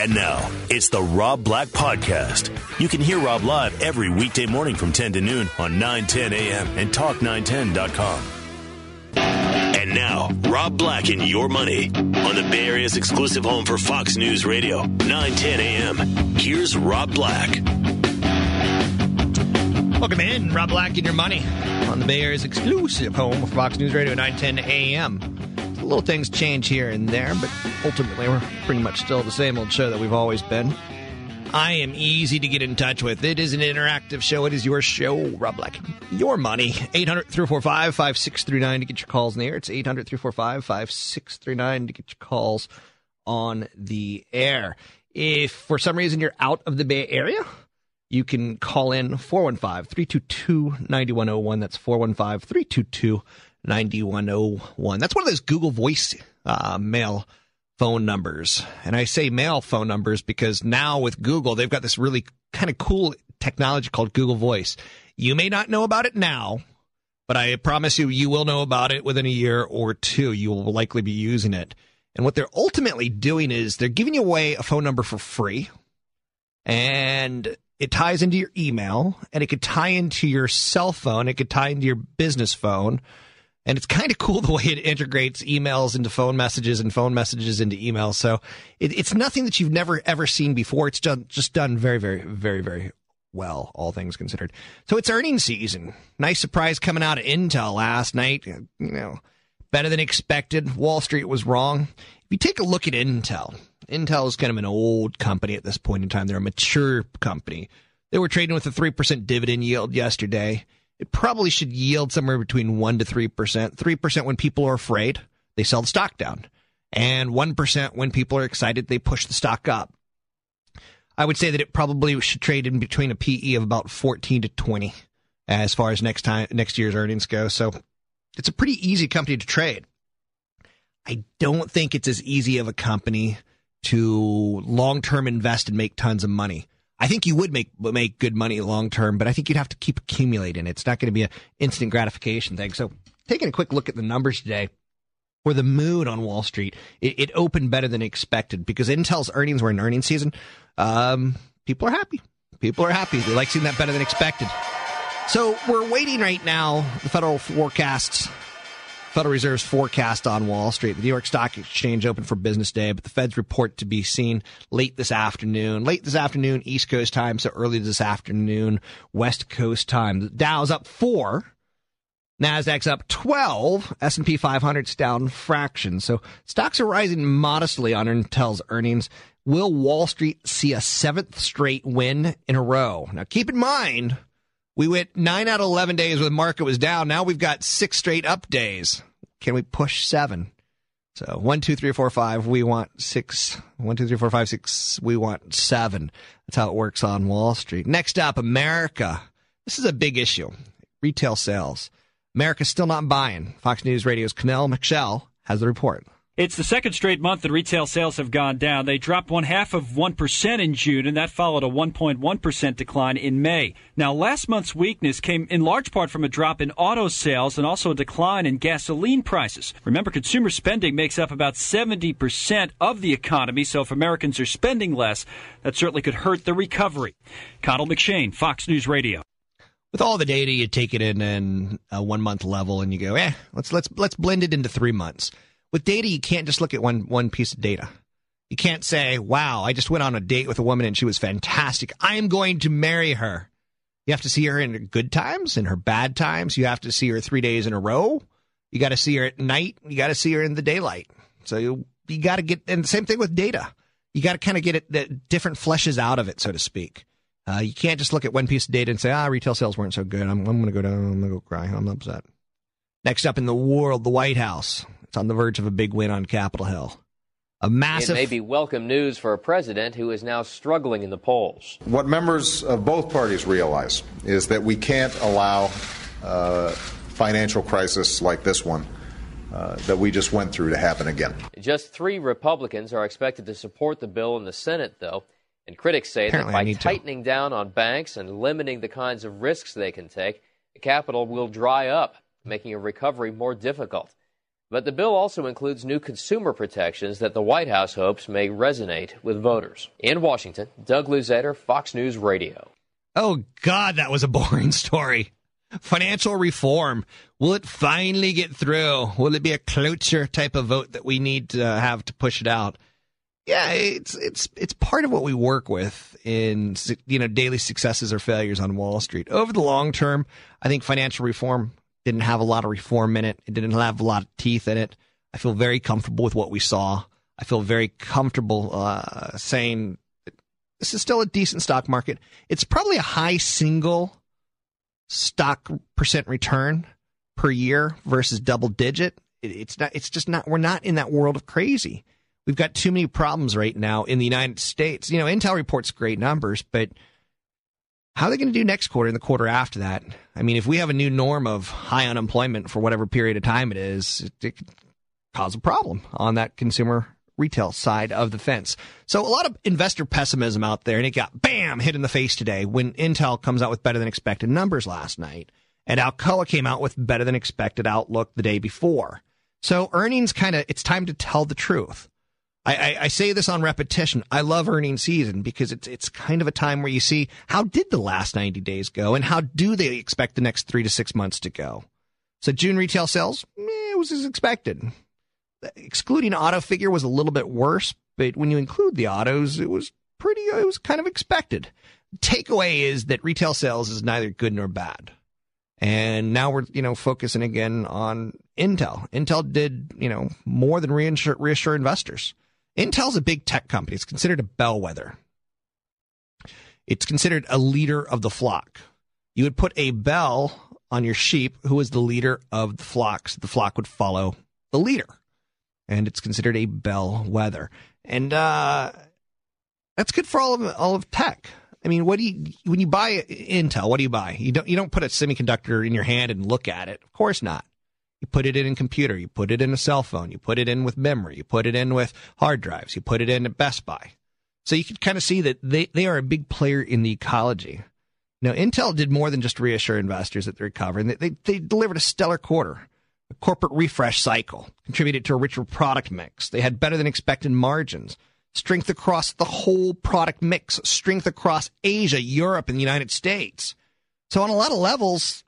And now, it's the Rob Black Podcast. You can hear Rob live every weekday morning from 10 to noon on 910 a.m. and talk910.com. And now, Rob Black and Your Money on the Bay Area's exclusive home for Fox News Radio, 910 a.m. Here's Rob Black. Welcome in, Rob Black and Your Money on the Bay Area's exclusive home for Fox News Radio, 910 a.m. Little things change here and there, but ultimately we're pretty much still the same old show that we've always been. I am easy to get in touch with. It is an interactive show. It is your show, Rob Black. Your money. 800 345 5639 to get your calls in the air. It's 800 345 5639 to get your calls on the air. If for some reason you're out of the Bay Area, you can call in 415 322 9101. That's 415 322 9101. That's one of those Google Voice uh, mail phone numbers. And I say mail phone numbers because now with Google, they've got this really kind of cool technology called Google Voice. You may not know about it now, but I promise you, you will know about it within a year or two. You will likely be using it. And what they're ultimately doing is they're giving you away a phone number for free. And it ties into your email and it could tie into your cell phone. It could tie into your business phone and it's kind of cool the way it integrates emails into phone messages and phone messages into emails. So it, it's nothing that you've never ever seen before. It's done just done very, very, very, very well, all things considered. So it's earnings season. Nice surprise coming out of Intel last night. You know, better than expected. Wall Street was wrong. If you take a look at Intel, Intel is kind of an old company at this point in time. They're a mature company. They were trading with a 3% dividend yield yesterday it probably should yield somewhere between 1% to 3%. 3% when people are afraid, they sell the stock down. And 1% when people are excited, they push the stock up. I would say that it probably should trade in between a PE of about 14 to 20 as far as next time next year's earnings go. So it's a pretty easy company to trade. I don't think it's as easy of a company to long term invest and make tons of money. I think you would make make good money long term, but I think you'd have to keep accumulating. It's not going to be an instant gratification thing. So, taking a quick look at the numbers today, for the mood on Wall Street, it, it opened better than expected because Intel's earnings were in earnings season. Um, people are happy. People are happy. They like seeing that better than expected. So we're waiting right now. The federal forecasts Federal Reserve's forecast on Wall Street. The New York Stock Exchange opened for business day, but the Fed's report to be seen late this afternoon. Late this afternoon, East Coast time, so early this afternoon, West Coast time. The Dow's up four. Nasdaq's up 12, S&P 500's down fractions. So stocks are rising modestly on Intel's earnings. Will Wall Street see a seventh straight win in a row? Now keep in mind, we went nine out of 11 days where the market was down. Now we've got six straight up days. Can we push seven? So one, two, three, four, five. We want six. One, two, three, four, five, six. We want seven. That's how it works on Wall Street. Next up, America. This is a big issue. Retail sales. America's still not buying. Fox News Radio's Camille Michelle has the report. It's the second straight month that retail sales have gone down. They dropped one half of 1% in June, and that followed a 1.1% decline in May. Now, last month's weakness came in large part from a drop in auto sales and also a decline in gasoline prices. Remember, consumer spending makes up about 70% of the economy, so if Americans are spending less, that certainly could hurt the recovery. Connell McShane, Fox News Radio with all the data, you take it in a one month level and you go, eh, let's let's let's blend it into three months with data, you can't just look at one one piece of data. You can't say, "Wow, I just went on a date with a woman and she was fantastic. I am going to marry her." You have to see her in her good times, in her bad times. You have to see her three days in a row. You got to see her at night. You got to see her in the daylight. So you you got to get and the same thing with data. You got to kind of get it the different fleshes out of it, so to speak. Uh, you can't just look at one piece of data and say, "Ah, retail sales weren't so good. I'm, I'm going to go down. I'm going to go cry. I'm upset." Next up in the world, the White House. It's on the verge of a big win on Capitol Hill. a massive. It may be welcome news for a president who is now struggling in the polls. What members of both parties realize is that we can't allow uh, financial crisis like this one uh, that we just went through to happen again. Just three Republicans are expected to support the bill in the Senate, though. And critics say Apparently that by tightening to. down on banks and limiting the kinds of risks they can take, the capital will dry up, making a recovery more difficult. But the bill also includes new consumer protections that the White House hopes may resonate with voters. In Washington, Doug Luzader, Fox News Radio. Oh, God, that was a boring story. Financial reform. Will it finally get through? Will it be a cloture type of vote that we need to have to push it out? Yeah, it's it's it's part of what we work with in you know daily successes or failures on Wall Street. Over the long term, I think financial reform didn't have a lot of reform in it. It didn't have a lot of teeth in it. I feel very comfortable with what we saw. I feel very comfortable uh, saying this is still a decent stock market. It's probably a high single stock percent return per year versus double digit. it's not. It's just not. We're not in that world of crazy. We've got too many problems right now in the United States. You know, Intel reports great numbers, but how are they going to do next quarter and the quarter after that? I mean, if we have a new norm of high unemployment for whatever period of time it is, it, it could cause a problem on that consumer retail side of the fence. So a lot of investor pessimism out there, and it got bam hit in the face today when Intel comes out with better than expected numbers last night, and Alcoa came out with better than expected outlook the day before. So earnings kind of it's time to tell the truth. I, I, I, say this on repetition. I love earnings season because it's it's kind of a time where you see how did the last 90 days go and how do they expect the next three to six months to go. So June retail sales, eh, it was as expected. Excluding auto figure was a little bit worse, but when you include the autos, it was pretty. It was kind of expected. Takeaway is that retail sales is neither good nor bad. And now we're, you know, focusing again on Intel. Intel did, you know, more than reassure, reassure investors. Intel's a big tech company. It's considered a bellwether. It's considered a leader of the flock. You would put a bell on your sheep who is the leader of the flocks. The flock would follow the leader. And it's considered a bellwether. And uh, that's good for all of all of tech. I mean, what do you when you buy Intel? What do you buy? You don't you don't put a semiconductor in your hand and look at it. Of course not. You put it in a computer. You put it in a cell phone. You put it in with memory. You put it in with hard drives. You put it in at Best Buy. So you can kind of see that they, they are a big player in the ecology. Now, Intel did more than just reassure investors that they're recovering. They, they, they delivered a stellar quarter. A corporate refresh cycle contributed to a richer product mix. They had better than expected margins, strength across the whole product mix, strength across Asia, Europe, and the United States. So on a lot of levels,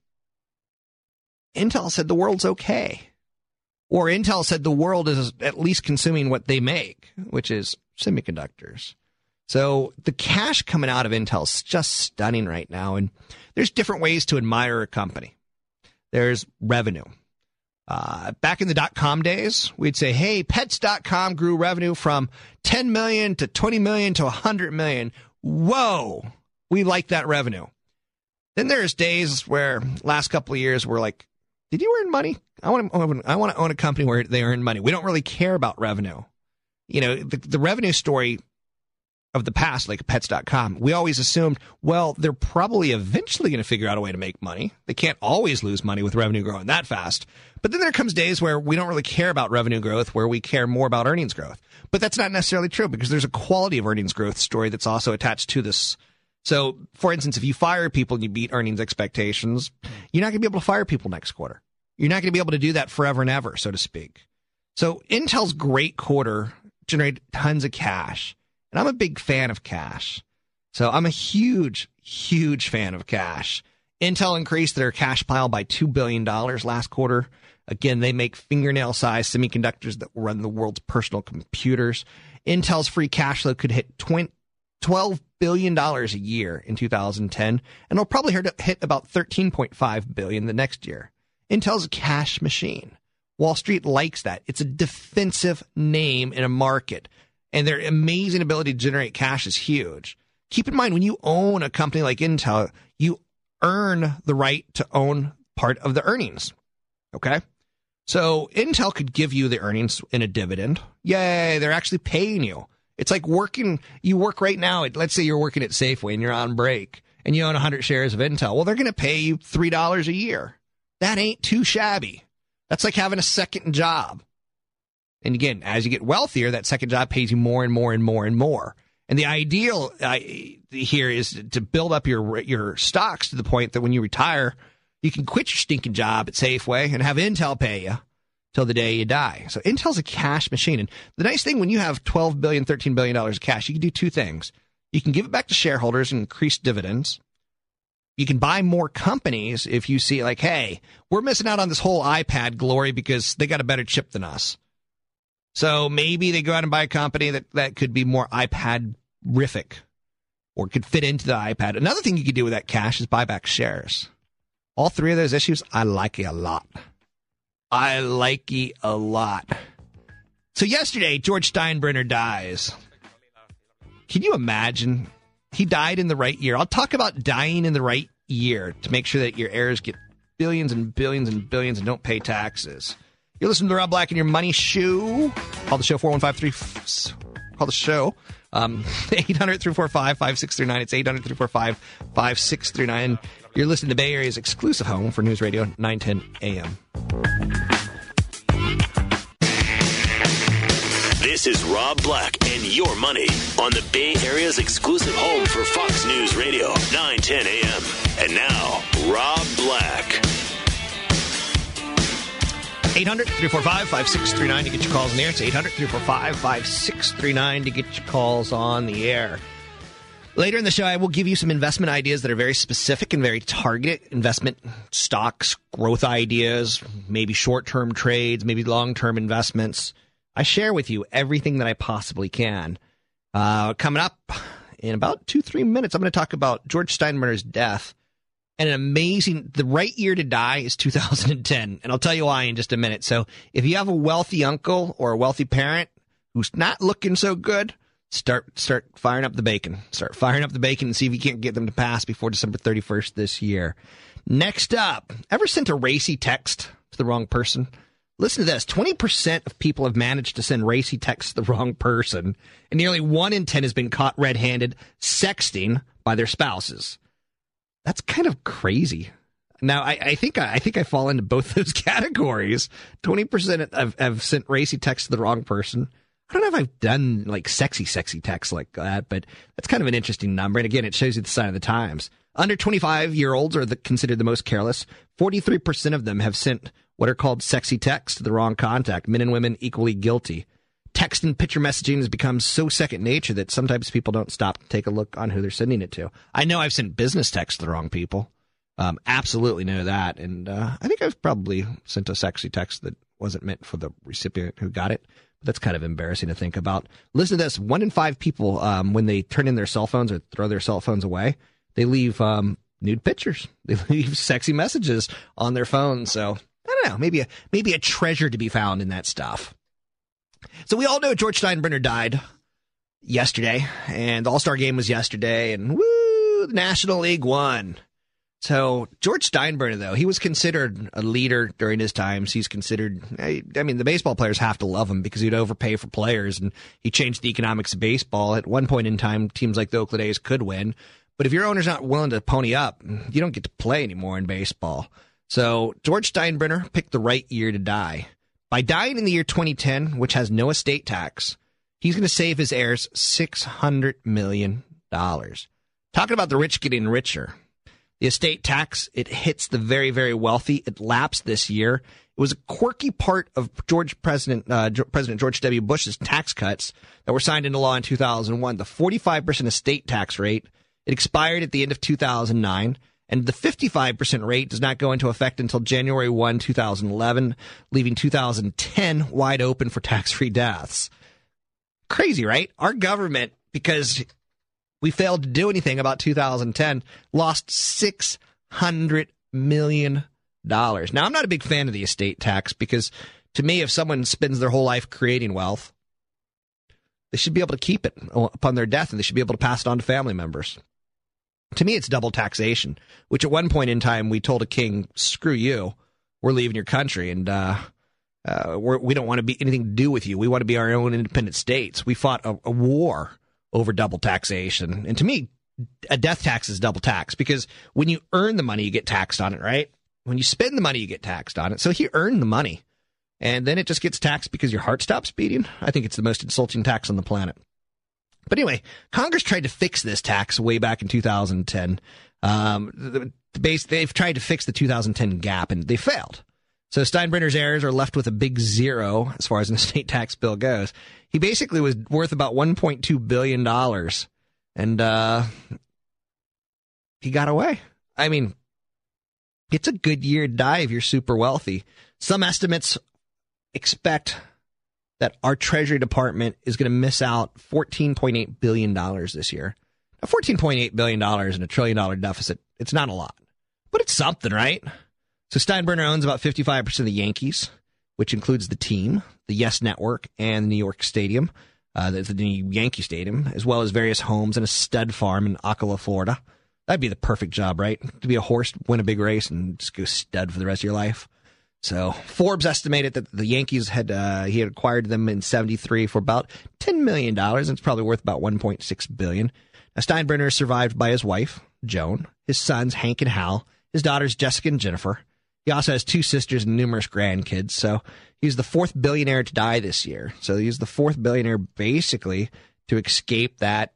Intel said the world's okay. Or Intel said the world is at least consuming what they make, which is semiconductors. So the cash coming out of Intel is just stunning right now. And there's different ways to admire a company. There's revenue. Uh, back in the dot com days, we'd say, hey, pets.com grew revenue from 10 million to 20 million to 100 million. Whoa, we like that revenue. Then there's days where last couple of years we're like, did you earn money? I want to own, I want to own a company where they earn money. We don't really care about revenue. You know, the, the revenue story of the past, like pets.com, we always assumed, well, they're probably eventually going to figure out a way to make money. They can't always lose money with revenue growing that fast. But then there comes days where we don't really care about revenue growth, where we care more about earnings growth. But that's not necessarily true because there's a quality of earnings growth story that's also attached to this. So, for instance, if you fire people and you beat earnings expectations, you're not going to be able to fire people next quarter. You're not going to be able to do that forever and ever, so to speak. So Intel's great quarter generated tons of cash. And I'm a big fan of cash. So I'm a huge, huge fan of cash. Intel increased their cash pile by $2 billion last quarter. Again, they make fingernail sized semiconductors that run the world's personal computers. Intel's free cash flow could hit $12 billion a year in 2010, and it'll probably hit about 13.5 billion the next year. Intel's a cash machine. Wall Street likes that. It's a defensive name in a market, and their amazing ability to generate cash is huge. Keep in mind, when you own a company like Intel, you earn the right to own part of the earnings. Okay? So Intel could give you the earnings in a dividend. Yay, they're actually paying you. It's like working, you work right now. At, let's say you're working at Safeway and you're on break and you own 100 shares of Intel. Well, they're going to pay you $3 a year. That ain't too shabby. That's like having a second job. And again, as you get wealthier, that second job pays you more and more and more and more. And the ideal uh, here is to build up your your stocks to the point that when you retire, you can quit your stinking job at Safeway and have Intel pay you till the day you die. So Intel's a cash machine. And the nice thing when you have 12 billion, 13 billion dollars of cash, you can do two things. You can give it back to shareholders and increase dividends. You can buy more companies if you see like, hey, we're missing out on this whole iPad glory because they got a better chip than us. So maybe they go out and buy a company that, that could be more iPad rific or could fit into the iPad. Another thing you could do with that cash is buy back shares. All three of those issues, I like it a lot. I like it a lot. So yesterday, George Steinbrenner dies. Can you imagine? He died in the right year. I'll talk about dying in the right year to make sure that your heirs get billions and billions and billions and don't pay taxes. You're listening to Rob Black and Your Money shoe. Call the show 4153. Call the show. Um, 800 345 5639. It's 800 345 5639. You're listening to Bay Area's exclusive home for News Radio 910 AM. This is Rob Black and Your Money on the Bay Area's exclusive home for Fox News Radio 910 AM. And now, Rob Black. 800 345 5639 to get your calls in the air. It's 800 345 5639 to get your calls on the air. Later in the show, I will give you some investment ideas that are very specific and very targeted investment stocks, growth ideas, maybe short term trades, maybe long term investments. I share with you everything that I possibly can. Uh, coming up in about two, three minutes, I'm going to talk about George Steinbrenner's death and an amazing, the right year to die is 2010. And I'll tell you why in just a minute. So if you have a wealthy uncle or a wealthy parent who's not looking so good, start start firing up the bacon. Start firing up the bacon and see if you can't get them to pass before December 31st this year. Next up, ever sent a racy text to the wrong person? Listen to this 20% of people have managed to send racy texts to the wrong person, and nearly 1 in 10 has been caught red handed sexting by their spouses. That's kind of crazy. Now, I, I, think I, think I fall into both those categories. Twenty percent have, have sent racy texts to the wrong person. I don't know if I've done like sexy, sexy texts like that, but that's kind of an interesting number. And again, it shows you the sign of the times. Under 25 year olds are the, considered the most careless. 43% of them have sent what are called sexy texts to the wrong contact. Men and women equally guilty. Text and picture messaging has become so second nature that sometimes people don't stop to take a look on who they're sending it to. I know I've sent business texts to the wrong people. Um, absolutely know that. And uh, I think I've probably sent a sexy text that wasn't meant for the recipient who got it that's kind of embarrassing to think about. Listen to this: one in five people, um, when they turn in their cell phones or throw their cell phones away, they leave um, nude pictures. They leave sexy messages on their phone. So I don't know, maybe a maybe a treasure to be found in that stuff. So we all know George Steinbrenner died yesterday, and the All Star game was yesterday, and woo, the National League won. So George Steinbrenner, though, he was considered a leader during his times. He's considered, I, mean, the baseball players have to love him because he'd overpay for players and he changed the economics of baseball. At one point in time, teams like the Oakland A's could win. But if your owner's not willing to pony up, you don't get to play anymore in baseball. So George Steinbrenner picked the right year to die. By dying in the year 2010, which has no estate tax, he's going to save his heirs $600 million. Talking about the rich getting richer. The estate tax, it hits the very, very wealthy. It lapsed this year. It was a quirky part of George President uh, President George W. Bush's tax cuts that were signed into law in 2001. The 45% estate tax rate it expired at the end of 2009, and the 55% rate does not go into effect until January 1, 2011, leaving 2010 wide open for tax-free deaths. Crazy, right? Our government, because we failed to do anything about 2010, lost $600 million. Now, I'm not a big fan of the estate tax because to me, if someone spends their whole life creating wealth, they should be able to keep it upon their death and they should be able to pass it on to family members. To me, it's double taxation, which at one point in time we told a king, screw you, we're leaving your country. And uh, Uh, we're, we do not want to be anything to do with you. We want to be our own independent states. We fought a, a war over double taxation. And to me, a death tax is double tax because when you earn the money, you get taxed on it, right? When you spend the money, you get taxed on it. So he earned the money and then it just gets taxed because your heart stops beating. I think it's the most insulting tax on the planet. But anyway, Congress tried to fix this tax way back in 2010. Um, they've tried to fix the 2010 gap and they failed. So Steinbrenner's heirs are left with a big zero as far as an estate tax bill goes. He basically was worth about 1.2 billion dollars, and uh, he got away. I mean, it's a good year to die if you're super wealthy. Some estimates expect that our Treasury Department is going to miss out $14.8 billion this year. Now, $14.8 billion in a trillion dollar deficit, it's not a lot, but it's something, right? So Steinbrenner owns about 55% of the Yankees, which includes the team, the Yes Network, and the New York Stadium, uh, the, the Yankee Stadium, as well as various homes and a stud farm in Ocala, Florida. That'd be the perfect job, right? To be a horse, win a big race, and just go stud for the rest of your life. So Forbes estimated that the Yankees had uh, he had acquired them in '73 for about ten million dollars, and it's probably worth about 1.6 billion. Now Steinbrenner is survived by his wife Joan, his sons Hank and Hal, his daughters Jessica and Jennifer. He also has two sisters and numerous grandkids. So he's the fourth billionaire to die this year. So he's the fourth billionaire basically to escape that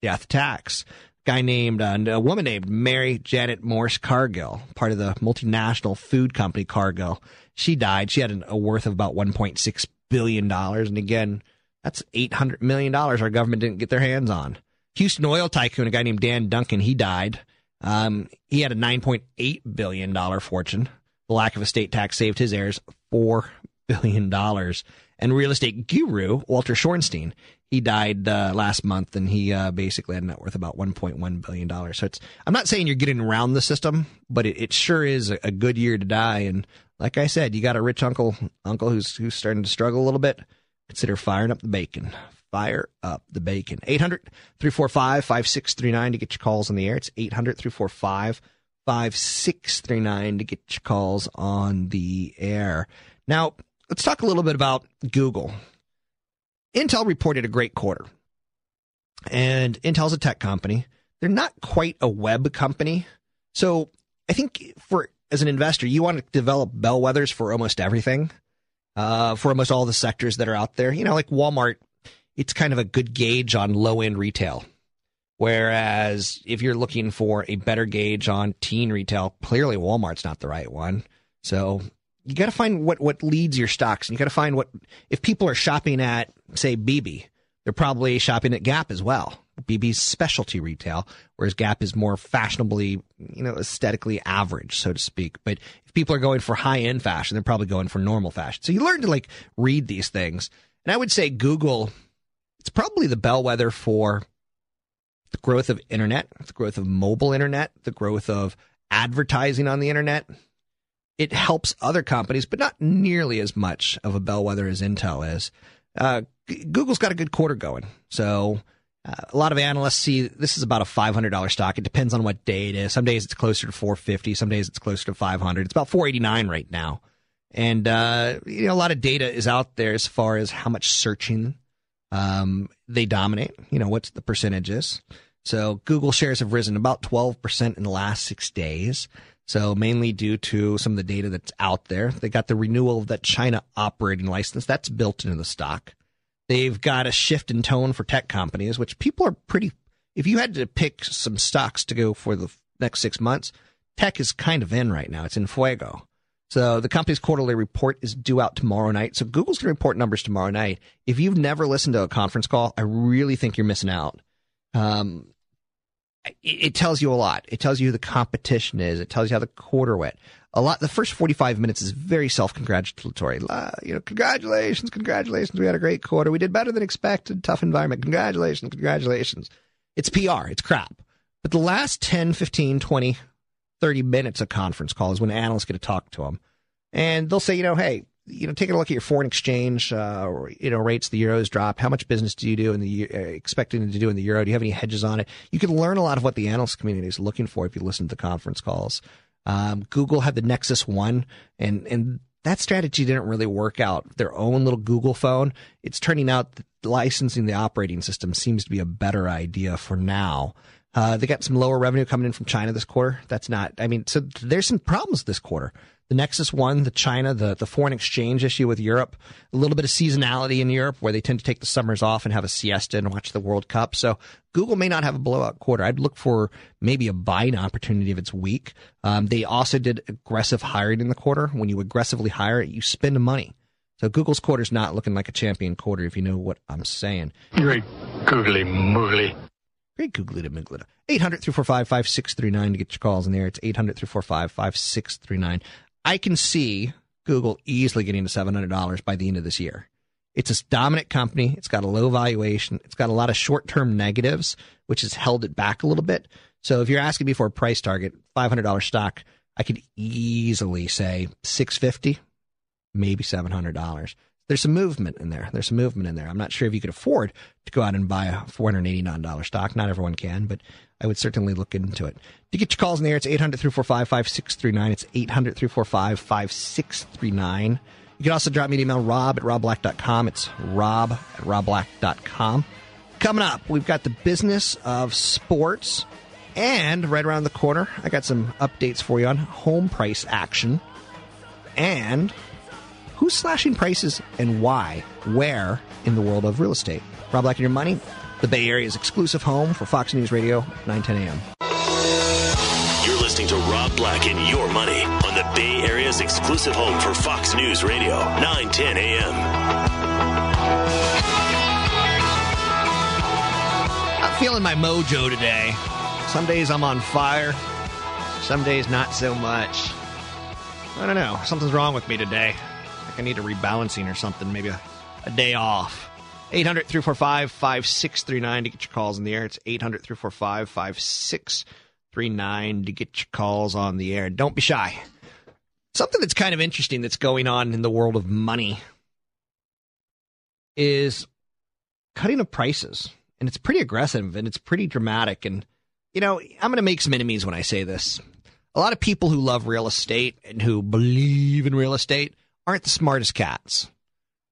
death tax guy named uh, a woman named Mary Janet Morse Cargill, part of the multinational food company Cargill. She died. She had an, a worth of about 1.6 billion dollars, and again, that's 800 million dollars our government didn't get their hands on. Houston oil tycoon, a guy named Dan Duncan, he died. Um, he had a 9.8 billion dollar fortune. The lack of estate tax saved his heirs four billion dollars. And real estate guru Walter Shorenstein, he died uh, last month, and he uh, basically had a net worth about 1.1 billion dollars. So it's I'm not saying you're getting around the system, but it, it sure is a, good year to die. And like I said, you got a rich uncle uncle who's who's starting to struggle a little bit. Consider firing up the bacon. Fire up the bacon. 800 345 5639 to get your calls on the air. It's 800 345 5639 to get your calls on the air. Now, let's talk a little bit about Google. Intel reported a great quarter. And Intel's a tech company. They're not quite a web company. So I think for as an investor, you want to develop bellwethers for almost everything, uh, for almost all the sectors that are out there. You know, like Walmart, it's kind of a good gauge on low end retail. Whereas if you're looking for a better gauge on teen retail, clearly Walmart's not the right one. So you got to find what what leads your stocks, and you got to find what if people are shopping at say bebe, they're probably shopping at Gap as well. bebe's specialty retail, whereas Gap is more fashionably, you know, aesthetically average, so to speak. But if people are going for high end fashion, they're probably going for normal fashion. So you learn to like read these things. And I would say Google, it's probably the bellwether for the growth of internet, the growth of mobile internet, the growth of advertising on the internet, it helps other companies, but not nearly as much of a bellwether as Intel is. Uh, Google's got a good quarter going. So uh, a lot of analysts see this is about a $500 stock. It depends on what day it is. Some days it's closer to 450. Some days it's closer to 500. It's about 489 right now. And, uh, you know, a lot of data is out there as far as how much searching, um, they dominate, you know, what's the percentages. So Google shares have risen about 12% in the last six days. So mainly due to some of the data that's out there. They got the renewal of that China operating license. That's built into the stock. They've got a shift in tone for tech companies, which people are pretty, if you had to pick some stocks to go for the next six months, tech is kind of in right now. It's in fuego. So the company's quarterly report is due out tomorrow night. So Google's going to report numbers tomorrow night. If you've never listened to a conference call, I really think you're missing out. Um, it tells you a lot. It tells you who the competition is. It tells you how the quarter went. A lot. The first 45 minutes is very self-congratulatory. Uh, you know, congratulations, congratulations. We had a great quarter. We did better than expected. Tough environment. Congratulations, congratulations. It's PR. It's crap. But the last 10, 15, 20, 30 minutes of conference call is when analysts get to talk to them. And they'll say, you know, hey, you know, taking a look at your foreign exchange, uh, you know, rates, the euros drop. How much business do you do in the uh, expecting to do in the euro? Do you have any hedges on it? You can learn a lot of what the analyst community is looking for if you listen to the conference calls. Um, Google had the Nexus One, and and that strategy didn't really work out. Their own little Google phone, it's turning out that licensing the operating system seems to be a better idea for now. Uh, they got some lower revenue coming in from China this quarter. That's not, I mean, so there's some problems this quarter. The Nexus One, the China, the, the foreign exchange issue with Europe, a little bit of seasonality in Europe where they tend to take the summers off and have a siesta and watch the World Cup. So Google may not have a blowout quarter. I'd look for maybe a buying opportunity if it's weak. Um, they also did aggressive hiring in the quarter. When you aggressively hire, you spend money. So Google's quarter is not looking like a champion quarter, if you know what I'm saying. Great googly moogly. Great googly mooglita. 800 345 5639 to get your calls in there. It's 800 345 5639. I can see Google easily getting to $700 by the end of this year. It's a dominant company. It's got a low valuation. It's got a lot of short term negatives, which has held it back a little bit. So if you're asking me for a price target, $500 stock, I could easily say 650 maybe $700. There's some movement in there. There's some movement in there. I'm not sure if you could afford to go out and buy a $489 stock. Not everyone can, but I would certainly look into it. To get your calls in the air, it's 800 345 5639. It's 800 345 5639. You can also drop me an email, rob at robblack.com. It's rob at robblack.com. Coming up, we've got the business of sports. And right around the corner, I got some updates for you on home price action. And who's slashing prices and why? Where in the world of real estate? Rob Black and Your Money, the Bay Area's exclusive home for Fox News Radio, 910 a.m. You're listening to Rob Black and Your Money on the Bay Area's exclusive home for Fox News Radio, 910 a.m. I'm feeling my mojo today. Some days I'm on fire, some days not so much. I don't know. Something's wrong with me today. I need a rebalancing or something, maybe a, a day off. 800 345 5639 to get your calls in the air. It's 800 345 5639 to get your calls on the air. Don't be shy. Something that's kind of interesting that's going on in the world of money is cutting of prices. And it's pretty aggressive and it's pretty dramatic. And, you know, I'm going to make some enemies when I say this. A lot of people who love real estate and who believe in real estate aren't the smartest cats,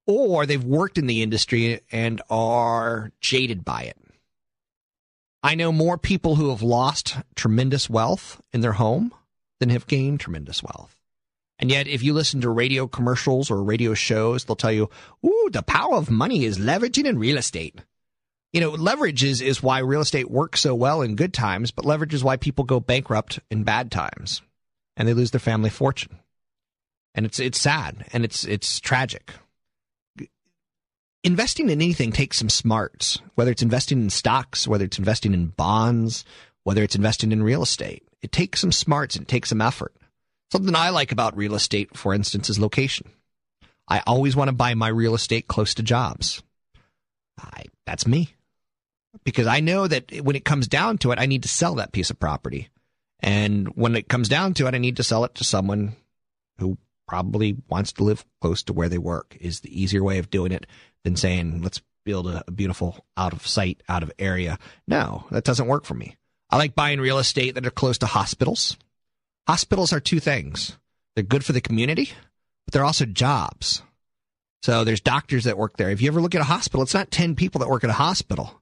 or they've worked in the industry and are jaded by it. I know more people who have lost tremendous wealth in their home than have gained tremendous wealth. And yet, if you listen to radio commercials or radio shows, they'll tell you, ooh, the power of money is leveraging in real estate. You know, leverage is, is why real estate works so well in good times, but leverage is why people go bankrupt in bad times and they lose their family fortune and it's it's sad and it's it's tragic. Investing in anything takes some smarts, whether it's investing in stocks, whether it's investing in bonds, whether it's investing in real estate. It takes some smarts and it takes some effort. Something I like about real estate, for instance, is location. I always want to buy my real estate close to jobs. I, that's me. Because I know that when it comes down to it, I need to sell that piece of property. And when it comes down to it, I need to sell it to someone who probably wants to live close to where they work is the easier way of doing it than saying let's build a, a beautiful out of sight out of area. No that doesn't work for me. I like buying real estate that are close to hospitals. Hospitals are two things. They're good for the community but they're also jobs. So there's doctors that work there. If you ever look at a hospital it's not 10 people that work at a hospital.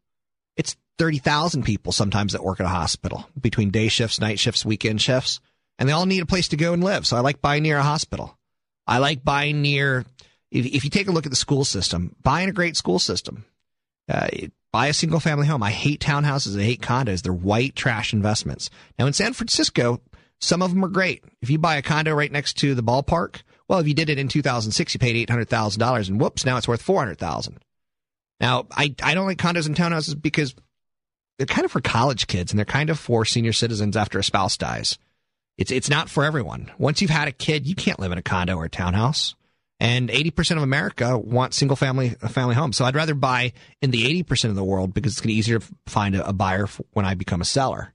It's 30,000 people sometimes that work at a hospital between day shifts night shifts weekend shifts and they all need a place to go and live. So I like buying near a hospital. I like buying near, if, if you take a look at the school system, buying a great school system. Uh, buy a single family home. I hate townhouses. I hate condos. They're white trash investments. Now in San Francisco, some of them are great. If you buy a condo right next to the ballpark, well, if you did it in 2006, you paid $800,000 and whoops, now it's worth 400,000. Now, I, I don't like condos and townhouses because they're kind of for college kids and they're kind of for senior citizens after a spouse dies. It's it's not for everyone. Once you've had a kid, you can't live in a condo or a townhouse. And 80% of America want single family family homes. So I'd rather buy in the 80% of the world because it's going to be easier to find a, a buyer when I become a seller.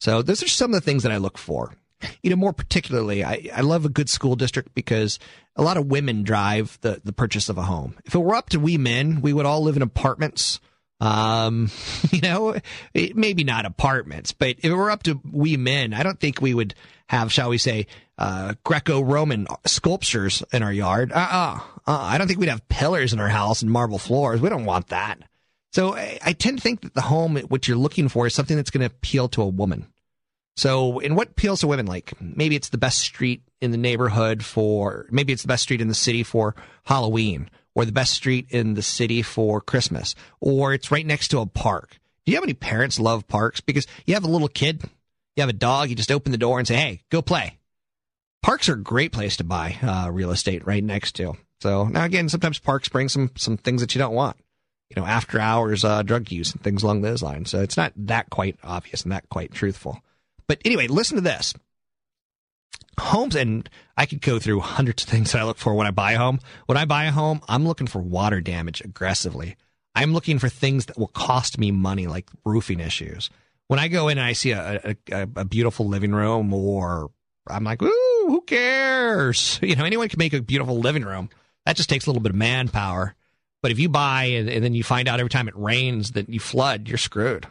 So those are some of the things that I look for. You know, more particularly, I, I love a good school district because a lot of women drive the, the purchase of a home. If it were up to we men, we would all live in apartments Um, you know, it, maybe not apartments, but if it were up to we men, I don't think we would have, shall we say, uh, Greco-Roman sculptures in our yard. Uh-uh. uh I don't think we'd have pillars in our house and marble floors. We don't want that. So I, I tend to think that the home, what you're looking for, is something that's going to appeal to a woman. So, in what appeals to women? Like maybe it's the best street in the neighborhood for, maybe it's the best street in the city for Halloween, or the best street in the city for Christmas, or it's right next to a park. Do you have any parents love parks? Because you have a little kid, you have a dog, you just open the door and say, "Hey, go play." Parks are a great place to buy uh, real estate right next to. So now again, sometimes parks bring some some things that you don't want. You know, after hours uh, drug use and things along those lines. So it's not that quite obvious and that quite truthful. But anyway, listen to this. Homes, and I could go through hundreds of things that I look for when I buy a home. When I buy a home, I'm looking for water damage aggressively. I'm looking for things that will cost me money, like roofing issues. When I go in and I see a, a, a beautiful living room, or I'm like, ooh, who cares? You know, anyone can make a beautiful living room. That just takes a little bit of manpower. But if you buy and, and then you find out every time it rains that you flood, you're screwed.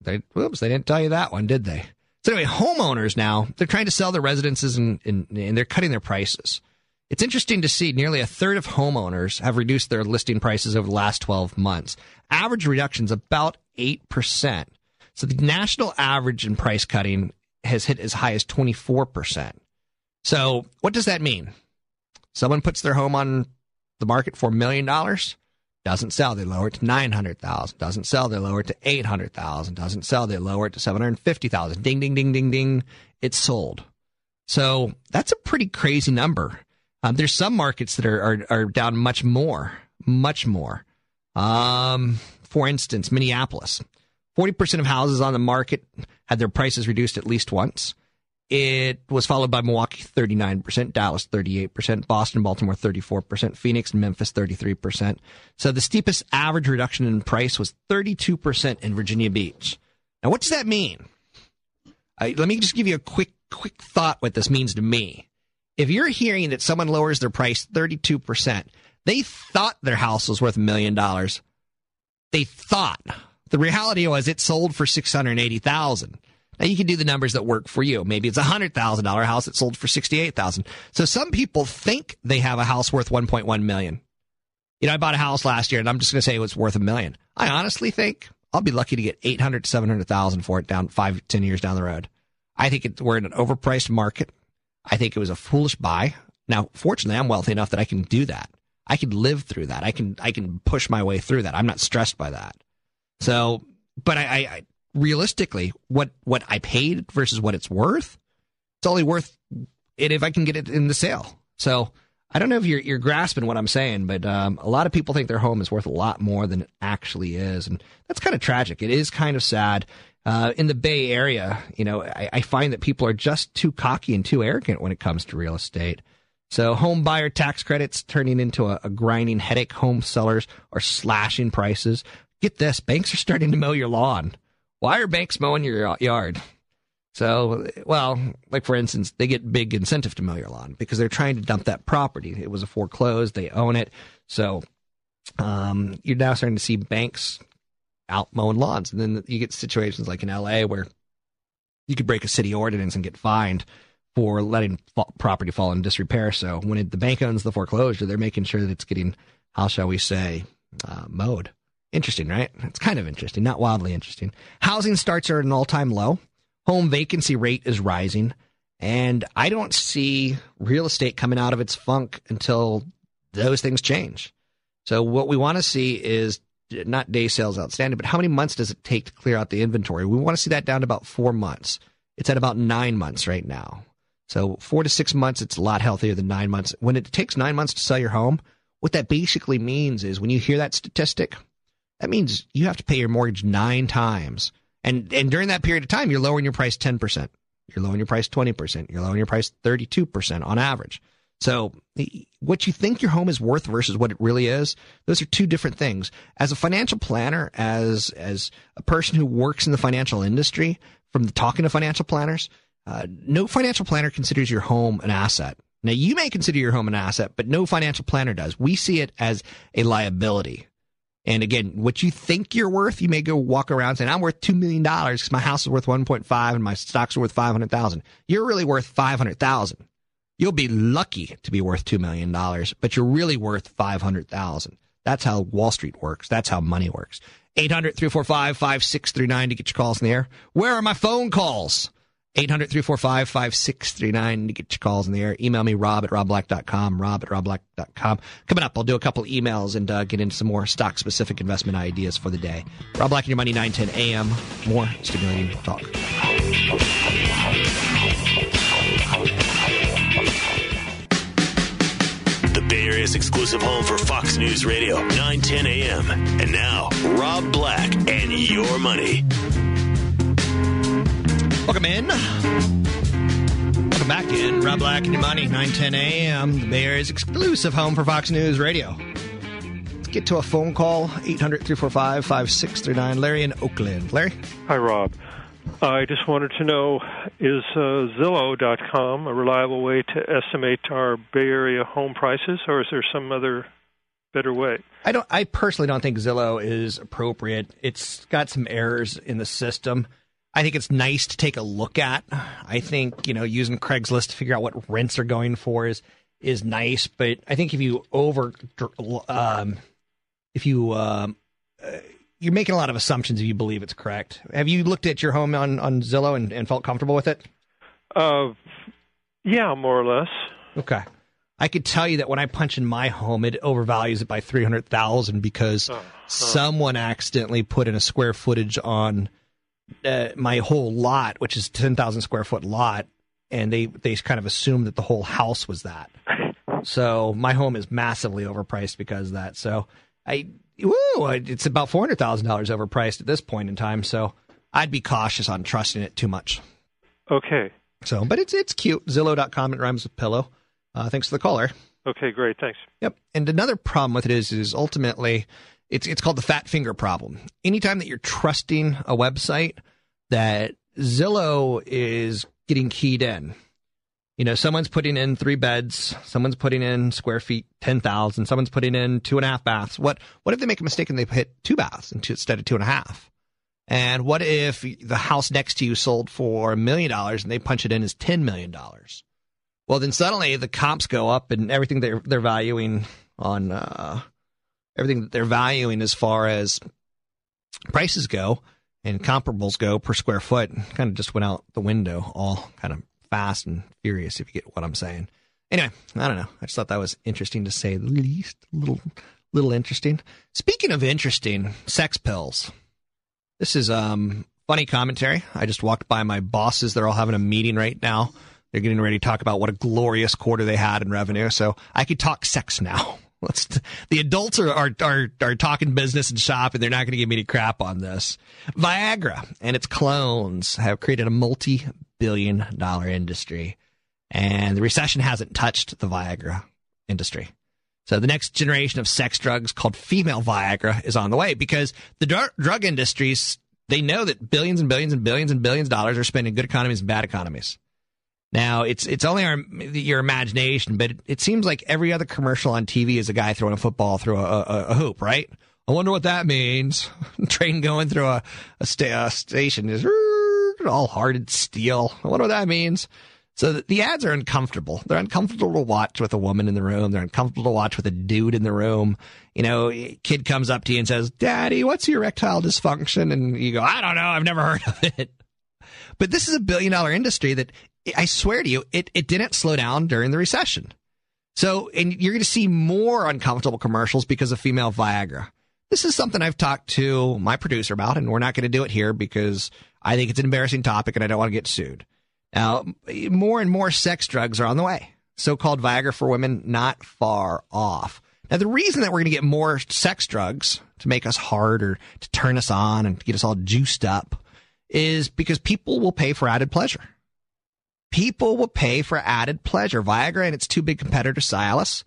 They, whoops, they didn't tell you that one, did they? So anyway, homeowners now they're trying to sell their residences and, and, and they're cutting their prices. It's interesting to see nearly a third of homeowners have reduced their listing prices over the last 12 months. Average reductions about 8%. So the national average in price cutting has hit as high as 24%. So what does that mean? Someone puts their home on the market for a million dollars. Doesn't sell, they lower it to 900,000. Doesn't sell, they lower it to 800,000. Doesn't sell, they lower it to 750,000. Ding, ding, ding, ding, ding. It's sold. So that's a pretty crazy number. Um, there's some markets that are, are, are down much more, much more. Um, for instance, Minneapolis. 40% of houses on the market had their prices reduced at least once. It was followed by Milwaukee 39%, Dallas 38%, Boston, Baltimore 34%, Phoenix Memphis 33%. So the steepest average reduction in price was 32% in Virginia Beach. Now, what does that mean? Uh, let me just give you a quick, quick thought what this means to me. If you're hearing that someone lowers their price 32%, they thought their house was worth a million dollars. They thought. The reality was it sold for 680,000. Now you can do the numbers that work for you. Maybe it's a hundred thousand dollar house that sold for sixty eight thousand. So some people think they have a house worth one point one million. You know, I bought a house last year, and I'm just going to say it was worth a million. I honestly think I'll be lucky to get eight hundred to seven hundred thousand for it down five ten years down the road. I think it, we're in an overpriced market. I think it was a foolish buy. Now, fortunately, I'm wealthy enough that I can do that. I can live through that. I can I can push my way through that. I'm not stressed by that. So, but I, I realistically, what what I paid versus what it's worth, it's only worth it if I can get it in the sale. So I don't know if you're you're grasping what I'm saying, but um, a lot of people think their home is worth a lot more than it actually is, and that's kind of tragic. It is kind of sad. Uh, in the Bay Area, you know, I, I find that people are just too cocky and too arrogant when it comes to real estate. So home buyer tax credits turning into a, a, grinding headache. Home sellers are slashing prices. Get this, banks are starting to mow your lawn. Why are banks mowing your yard? So, well, like for instance, they get big incentive to mow your lawn because they're trying to dump that property. It was a foreclosed, they own it. So, um, you're now starting to see banks out mowing lawns. And then you get situations like in LA where you could break a city ordinance and get fined for letting property fall in disrepair. So when it, the bank owns the foreclosure, they're making sure that it's getting, how shall we say, uh, mowed. Interesting, right? It's kind of interesting, not wildly interesting. Housing starts are at an all time low. Home vacancy rate is rising. And I don't see real estate coming out of its funk until those things change. So what we want to see is not day sales outstanding, but how many months does it take to clear out the inventory? We want to see that down to about four months. It's at about nine months right now. So four to six months, it's a lot healthier than nine months. When it takes nine months to sell your home, what that basically means is when you hear that statistic, that means you have to pay your mortgage nine times. And, and during that period of time, you're lowering your price 10%. You're lowering your price 20%. You're lowering your price 32% on average. So what you think your home is worth versus what it really is, those are two different things. As a financial planner, as, as a person who works in the financial industry, from talking to financial planners, uh, no financial planner considers your home an asset. Now you may consider your home an asset, but no financial planner does. We see it as a liability. And again, what you think you're worth, you may go walk around saying, I'm worth $2 million because my house is worth 1.5 and my stocks are worth 500,000. You're really worth 500,000. You'll be lucky to be worth $2 million, but you're really worth 500,000. That's how Wall Street works. That's how money works. 800 345 5639 to get your calls in the air. Where are my phone calls? 800 345 5639 to get your calls in the air. Email me, rob at robblack.com, rob at robblack.com. Coming up, I'll do a couple emails and uh, get into some more stock specific investment ideas for the day. Rob Black and Your Money, 910 a.m. More stimulating talk. The Bay Area's exclusive home for Fox News Radio, 910 a.m. And now, Rob Black and Your Money. Welcome in. Welcome back in. Rob Black and Your Money, 910 a.m. The Bay Area's exclusive home for Fox News Radio. Let's get to a phone call, 800 345 5639. Larry in Oakland. Larry? Hi, Rob. I just wanted to know is uh, Zillow.com a reliable way to estimate our Bay Area home prices, or is there some other better way? I don't. I personally don't think Zillow is appropriate. It's got some errors in the system. I think it's nice to take a look at. I think you know using Craigslist to figure out what rents are going for is is nice, but I think if you over um, if you um, uh, you're making a lot of assumptions if you believe it's correct. Have you looked at your home on on Zillow and, and felt comfortable with it? Uh, yeah, more or less. Okay. I could tell you that when I punch in my home, it overvalues it by three hundred thousand because uh, someone accidentally put in a square footage on uh, my whole lot, which is ten thousand square foot lot, and they they kind of assumed that the whole house was that. So my home is massively overpriced because of that. So I woo, it's about four hundred thousand dollars overpriced at this point in time. So I'd be cautious on trusting it too much. Okay. So, but it's it's cute. Zillow.com. It rhymes with pillow. Uh, thanks for the caller. Okay, great. Thanks. Yep. And another problem with it is is ultimately it's it's called the fat finger problem. Anytime that you're trusting a website that Zillow is getting keyed in. You know, someone's putting in three beds, someone's putting in square feet ten thousand, someone's putting in two and a half baths. What what if they make a mistake and they hit two baths instead of two and a half? And what if the house next to you sold for a million dollars and they punch it in as ten million dollars? Well, then suddenly the comps go up and everything they're they're valuing on uh, everything that they're valuing as far as prices go and comparables go per square foot kind of just went out the window all kind of fast and furious if you get what I'm saying. Anyway, I don't know. I just thought that was interesting to say the least. A little little interesting. Speaking of interesting, sex pills. This is um funny commentary. I just walked by my bosses. They're all having a meeting right now. They're getting ready to talk about what a glorious quarter they had in revenue. So I could talk sex now. Let's t- the adults are, are are are talking business and shop, and they're not going to give me any crap on this. Viagra and its clones have created a multi-billion dollar industry, and the recession hasn't touched the Viagra industry. So the next generation of sex drugs called female Viagra is on the way because the dr- drug industries they know that billions and billions and billions and billions of dollars are spent in good economies and bad economies. Now it's it's only our your imagination, but it, it, seems like every other commercial on TV is a guy throwing a football through a, a, a hoop, right? I wonder what that means. Train going through a, a, sta- a station is all hearted steel. I wonder what that means. So the ads are uncomfortable. They're uncomfortable to watch with a woman in the room. They're uncomfortable to watch with a dude in the room. You know, kid comes up to you and says, "Daddy, what's erectile dysfunction?" And you go, "I don't know. I've never heard of it." But this is a billion dollar industry that I swear to you, it, it didn't slow down during the recession. So, and you're going to see more uncomfortable commercials because of female Viagra. This is something I've talked to my producer about, and we're not going to do it here because I think it's an embarrassing topic and I don't want to get sued. Now, more and more sex drugs are on the way. So called Viagra for women, not far off. Now, the reason that we're going to get more sex drugs to make us hard or to turn us on and to get us all juiced up is because people will pay for added pleasure. People will pay for added pleasure. Viagra and its two big competitors, Cialis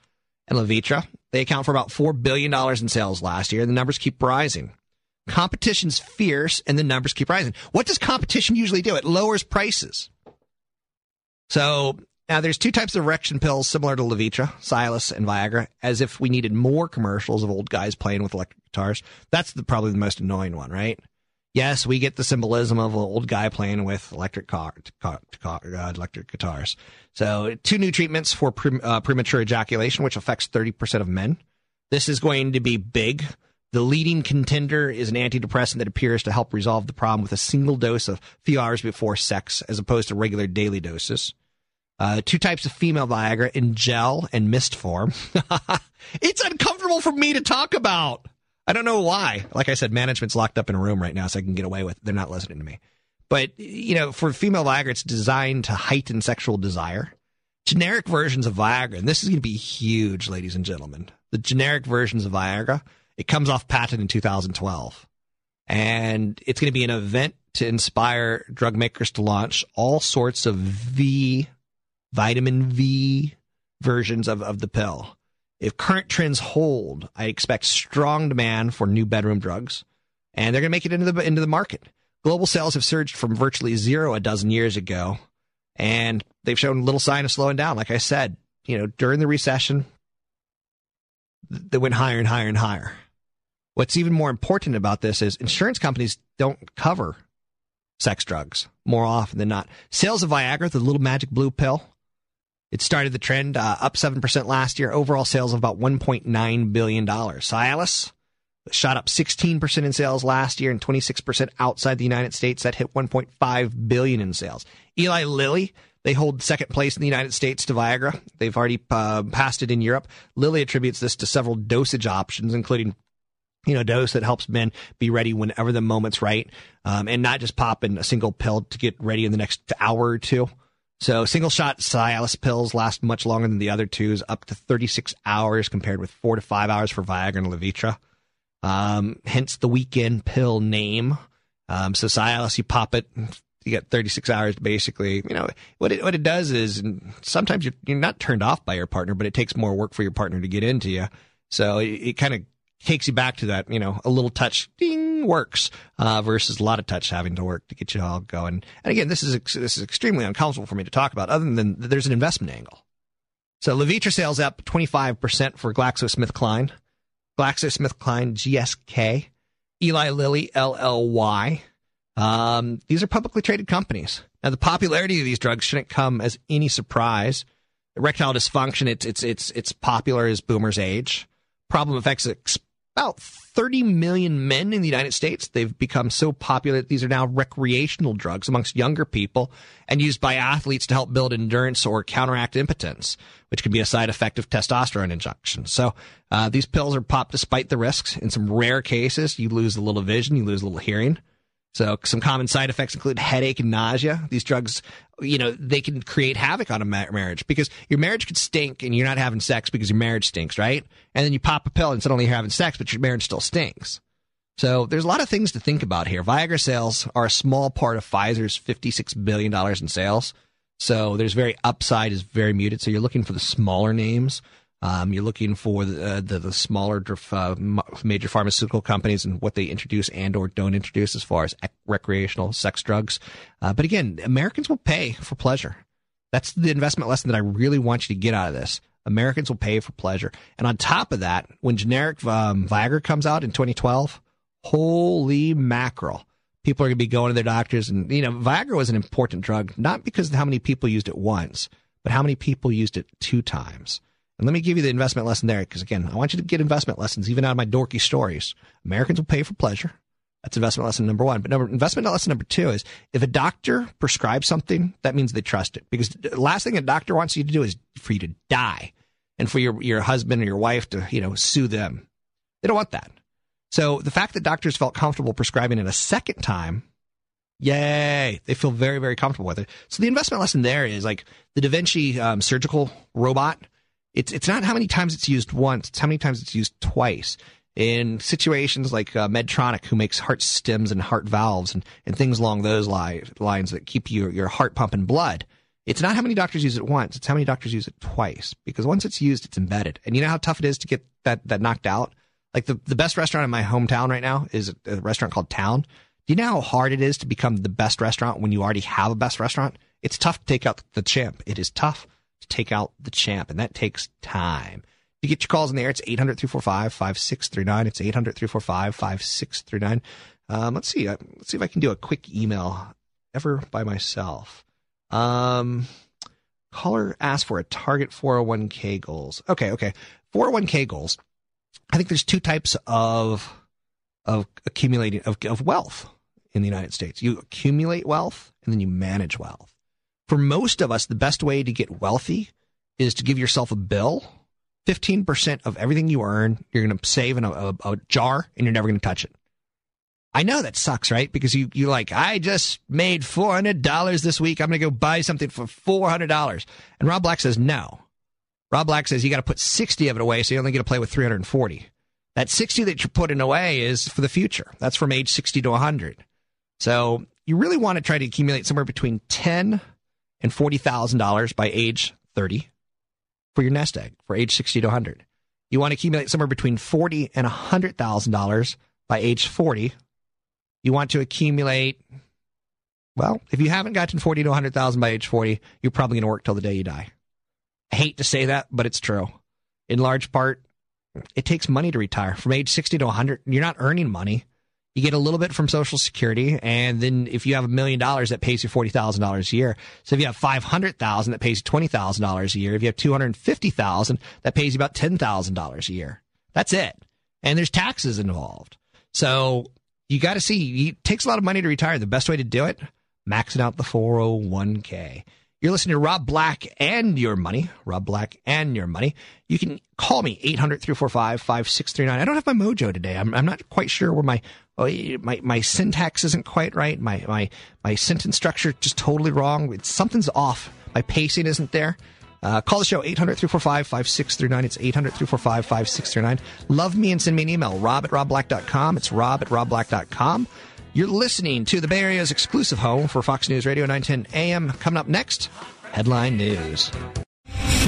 and Levitra, they account for about $4 billion in sales last year. The numbers keep rising. Competition's fierce and the numbers keep rising. What does competition usually do? It lowers prices. So Now, there's two types of erection pills similar to Levitra, Cialis, and Viagra, as if we needed more commercials of old guys playing with electric guitars. That's the, probably the most annoying one, right? Yes, we get the symbolism of an old guy playing with electric car, car, car uh, electric guitars. So, two new treatments for pre, uh, premature ejaculation, which affects 30% of men. This is going to be big. The leading contender is an antidepressant that appears to help resolve the problem with a single dose a few hours before sex, as opposed to regular daily doses. Uh, two types of female Viagra in gel and mist form. it's uncomfortable for me to talk about. I don't know why. Like I said, management's locked up in a room right now, so I can get away with. It. They're not listening to me. But you know, for female Viagra, it's designed to heighten sexual desire. Generic versions of Viagra, and this is going to be huge, ladies and gentlemen. The generic versions of Viagra, it comes off patent in 2012, and it's going to be an event to inspire drug makers to launch all sorts of V vitamin V versions of, of the pill. If current trends hold, I expect strong demand for new bedroom drugs, and they're going to make it into the into the market. Global sales have surged from virtually zero a dozen years ago, and they've shown little sign of slowing down. Like I said, you know, during the recession, they went higher and higher and higher. What's even more important about this is insurance companies don't cover sex drugs more often than not. Sales of Viagra, the little magic blue pill, it started the trend uh, up 7% last year. Overall sales of about $1.9 billion. Cialis shot up 16% in sales last year and 26% outside the United States. That hit 1.5 billion in sales. Eli Lilly, they hold second place in the United States to Viagra. They've already uh, passed it in Europe. Lilly attributes this to several dosage options, including you know, dose that helps men be ready whenever the moment's right, um, and not just popping a single pill to get ready in the next hour or two. So single shot Cialis pills last much longer than the other twos, up to 36 hours compared with four to five hours for Viagra and Levitra. Um, hence the weekend pill name. Um, so Cialis, you pop it, you get 36 hours basically. You know, what it, what it does is sometimes you're, you're not turned off by your partner, but it takes more work for your partner to get into you. So it, it kind of takes you back to that, you know, a little touch, ding, works, uh, versus a lot of touch having to work to get you all going. And again, this is, this is extremely uncomfortable for me to talk about other than there's an investment angle. So Levitra sales up 25% for GlaxoSmithKline, GlaxoSmithKline GSK, Eli Lilly LLY. Um, these are publicly traded companies. Now, the popularity of these drugs shouldn't come as any surprise. Erectile dysfunction, it's, it's, it's, it's popular as boomers age. Problem affects about 30 million men in the United States. They've become so popular that these are now recreational drugs amongst younger people and used by athletes to help build endurance or counteract impotence, which can be a side effect of testosterone injection. So uh, these pills are popped despite the risks. In some rare cases, you lose a little vision, you lose a little hearing. So some common side effects include headache and nausea. These drugs, you know, they can create havoc on a marriage because your marriage could stink and you're not having sex because your marriage stinks, right? And then you pop a pill and suddenly you're having sex, but your marriage still stinks. So there's a lot of things to think about here. Viagra sales are a small part of Pfizer's $56 billion in sales. So there's very upside is very muted. So you're looking for the smaller names. Um, you're looking for the, uh, the, the, smaller uh, major pharmaceutical companies and what they introduce and or don't introduce as far as recreational sex drugs. Uh, but again, Americans will pay for pleasure. That's the investment lesson that I really want you to get out of this. Americans will pay for pleasure. And on top of that, when generic um, Viagra comes out in 2012, holy mackerel. People are going to be going to their doctors. And, you know, Viagra was an important drug, not because of how many people used it once, but how many people used it two times. And let me give you the investment lesson there, because again, I want you to get investment lessons even out of my dorky stories. Americans will pay for pleasure. That's investment lesson number one. But number, investment lesson number two is if a doctor prescribes something, that means they trust it. Because the last thing a doctor wants you to do is for you to die and for your, your husband or your wife to, you know, sue them. They don't want that. So the fact that doctors felt comfortable prescribing it a second time, yay, they feel very, very comfortable with it. So the investment lesson there is like the Da Vinci um, surgical robot it's it's not how many times it's used once; it's how many times it's used twice. In situations like uh, Medtronic, who makes heart stents and heart valves and, and things along those li- lines that keep your, your heart pumping blood, it's not how many doctors use it once; it's how many doctors use it twice. Because once it's used, it's embedded. And you know how tough it is to get that that knocked out. Like the the best restaurant in my hometown right now is a restaurant called Town. Do you know how hard it is to become the best restaurant when you already have a best restaurant? It's tough to take out the champ. It is tough to take out the champ, and that takes time. You get your calls in the air. It's 800 345 5639. It's 800 345 5639. Um, let's see. Uh, let's see if I can do a quick email ever by myself. Um, caller asked for a target 401k goals. Okay, okay. 401k goals. I think there's two types of of accumulating of, of wealth in the United States. You accumulate wealth and then you manage wealth. For most of us, the best way to get wealthy is to give yourself a bill. 15% of everything you earn, you're going to save in a, a, a jar and you're never going to touch it. I know that sucks, right? Because you, you like, I just made $400 this week. I'm going to go buy something for $400. And Rob Black says, no. Rob Black says you got to put 60 of it away so you only get to play with 340. That 60 that you're putting away is for the future. That's from age 60 to 100. So you really want to try to accumulate somewhere between 10 and $40,000 by age 30 for your nest egg for age 60 to 100. You want to accumulate somewhere between 40 and $100,000 by age 40 you want to accumulate. Well, if you haven't gotten 40 to 100,000 by age 40, you're probably going to work till the day you die. I hate to say that, but it's true. In large part, it takes money to retire. From age 60 to 100, you're not earning money. You get a little bit from Social Security, and then if you have a million dollars, that pays you forty thousand dollars a year. So if you have five hundred thousand, that pays you twenty thousand dollars a year. If you have two hundred fifty thousand, that pays you about ten thousand dollars a year. That's it, and there's taxes involved. So you got to see, it takes a lot of money to retire. The best way to do it, maxing out the 401k. You're listening to Rob Black and Your Money. Rob Black and Your Money. You can call me 800 345 5639. I don't have my mojo today. I'm, I'm not quite sure where my, oh, my, my syntax isn't quite right. My, my, my sentence structure just totally wrong. It's, something's off. My pacing isn't there. Uh, call the show 800 345 5639. It's 800 345 5639. Love me and send me an email. Rob at robblack.com. It's rob at robblack.com. You're listening to the Bay Area's exclusive home for Fox News Radio 910 AM. Coming up next, headline news.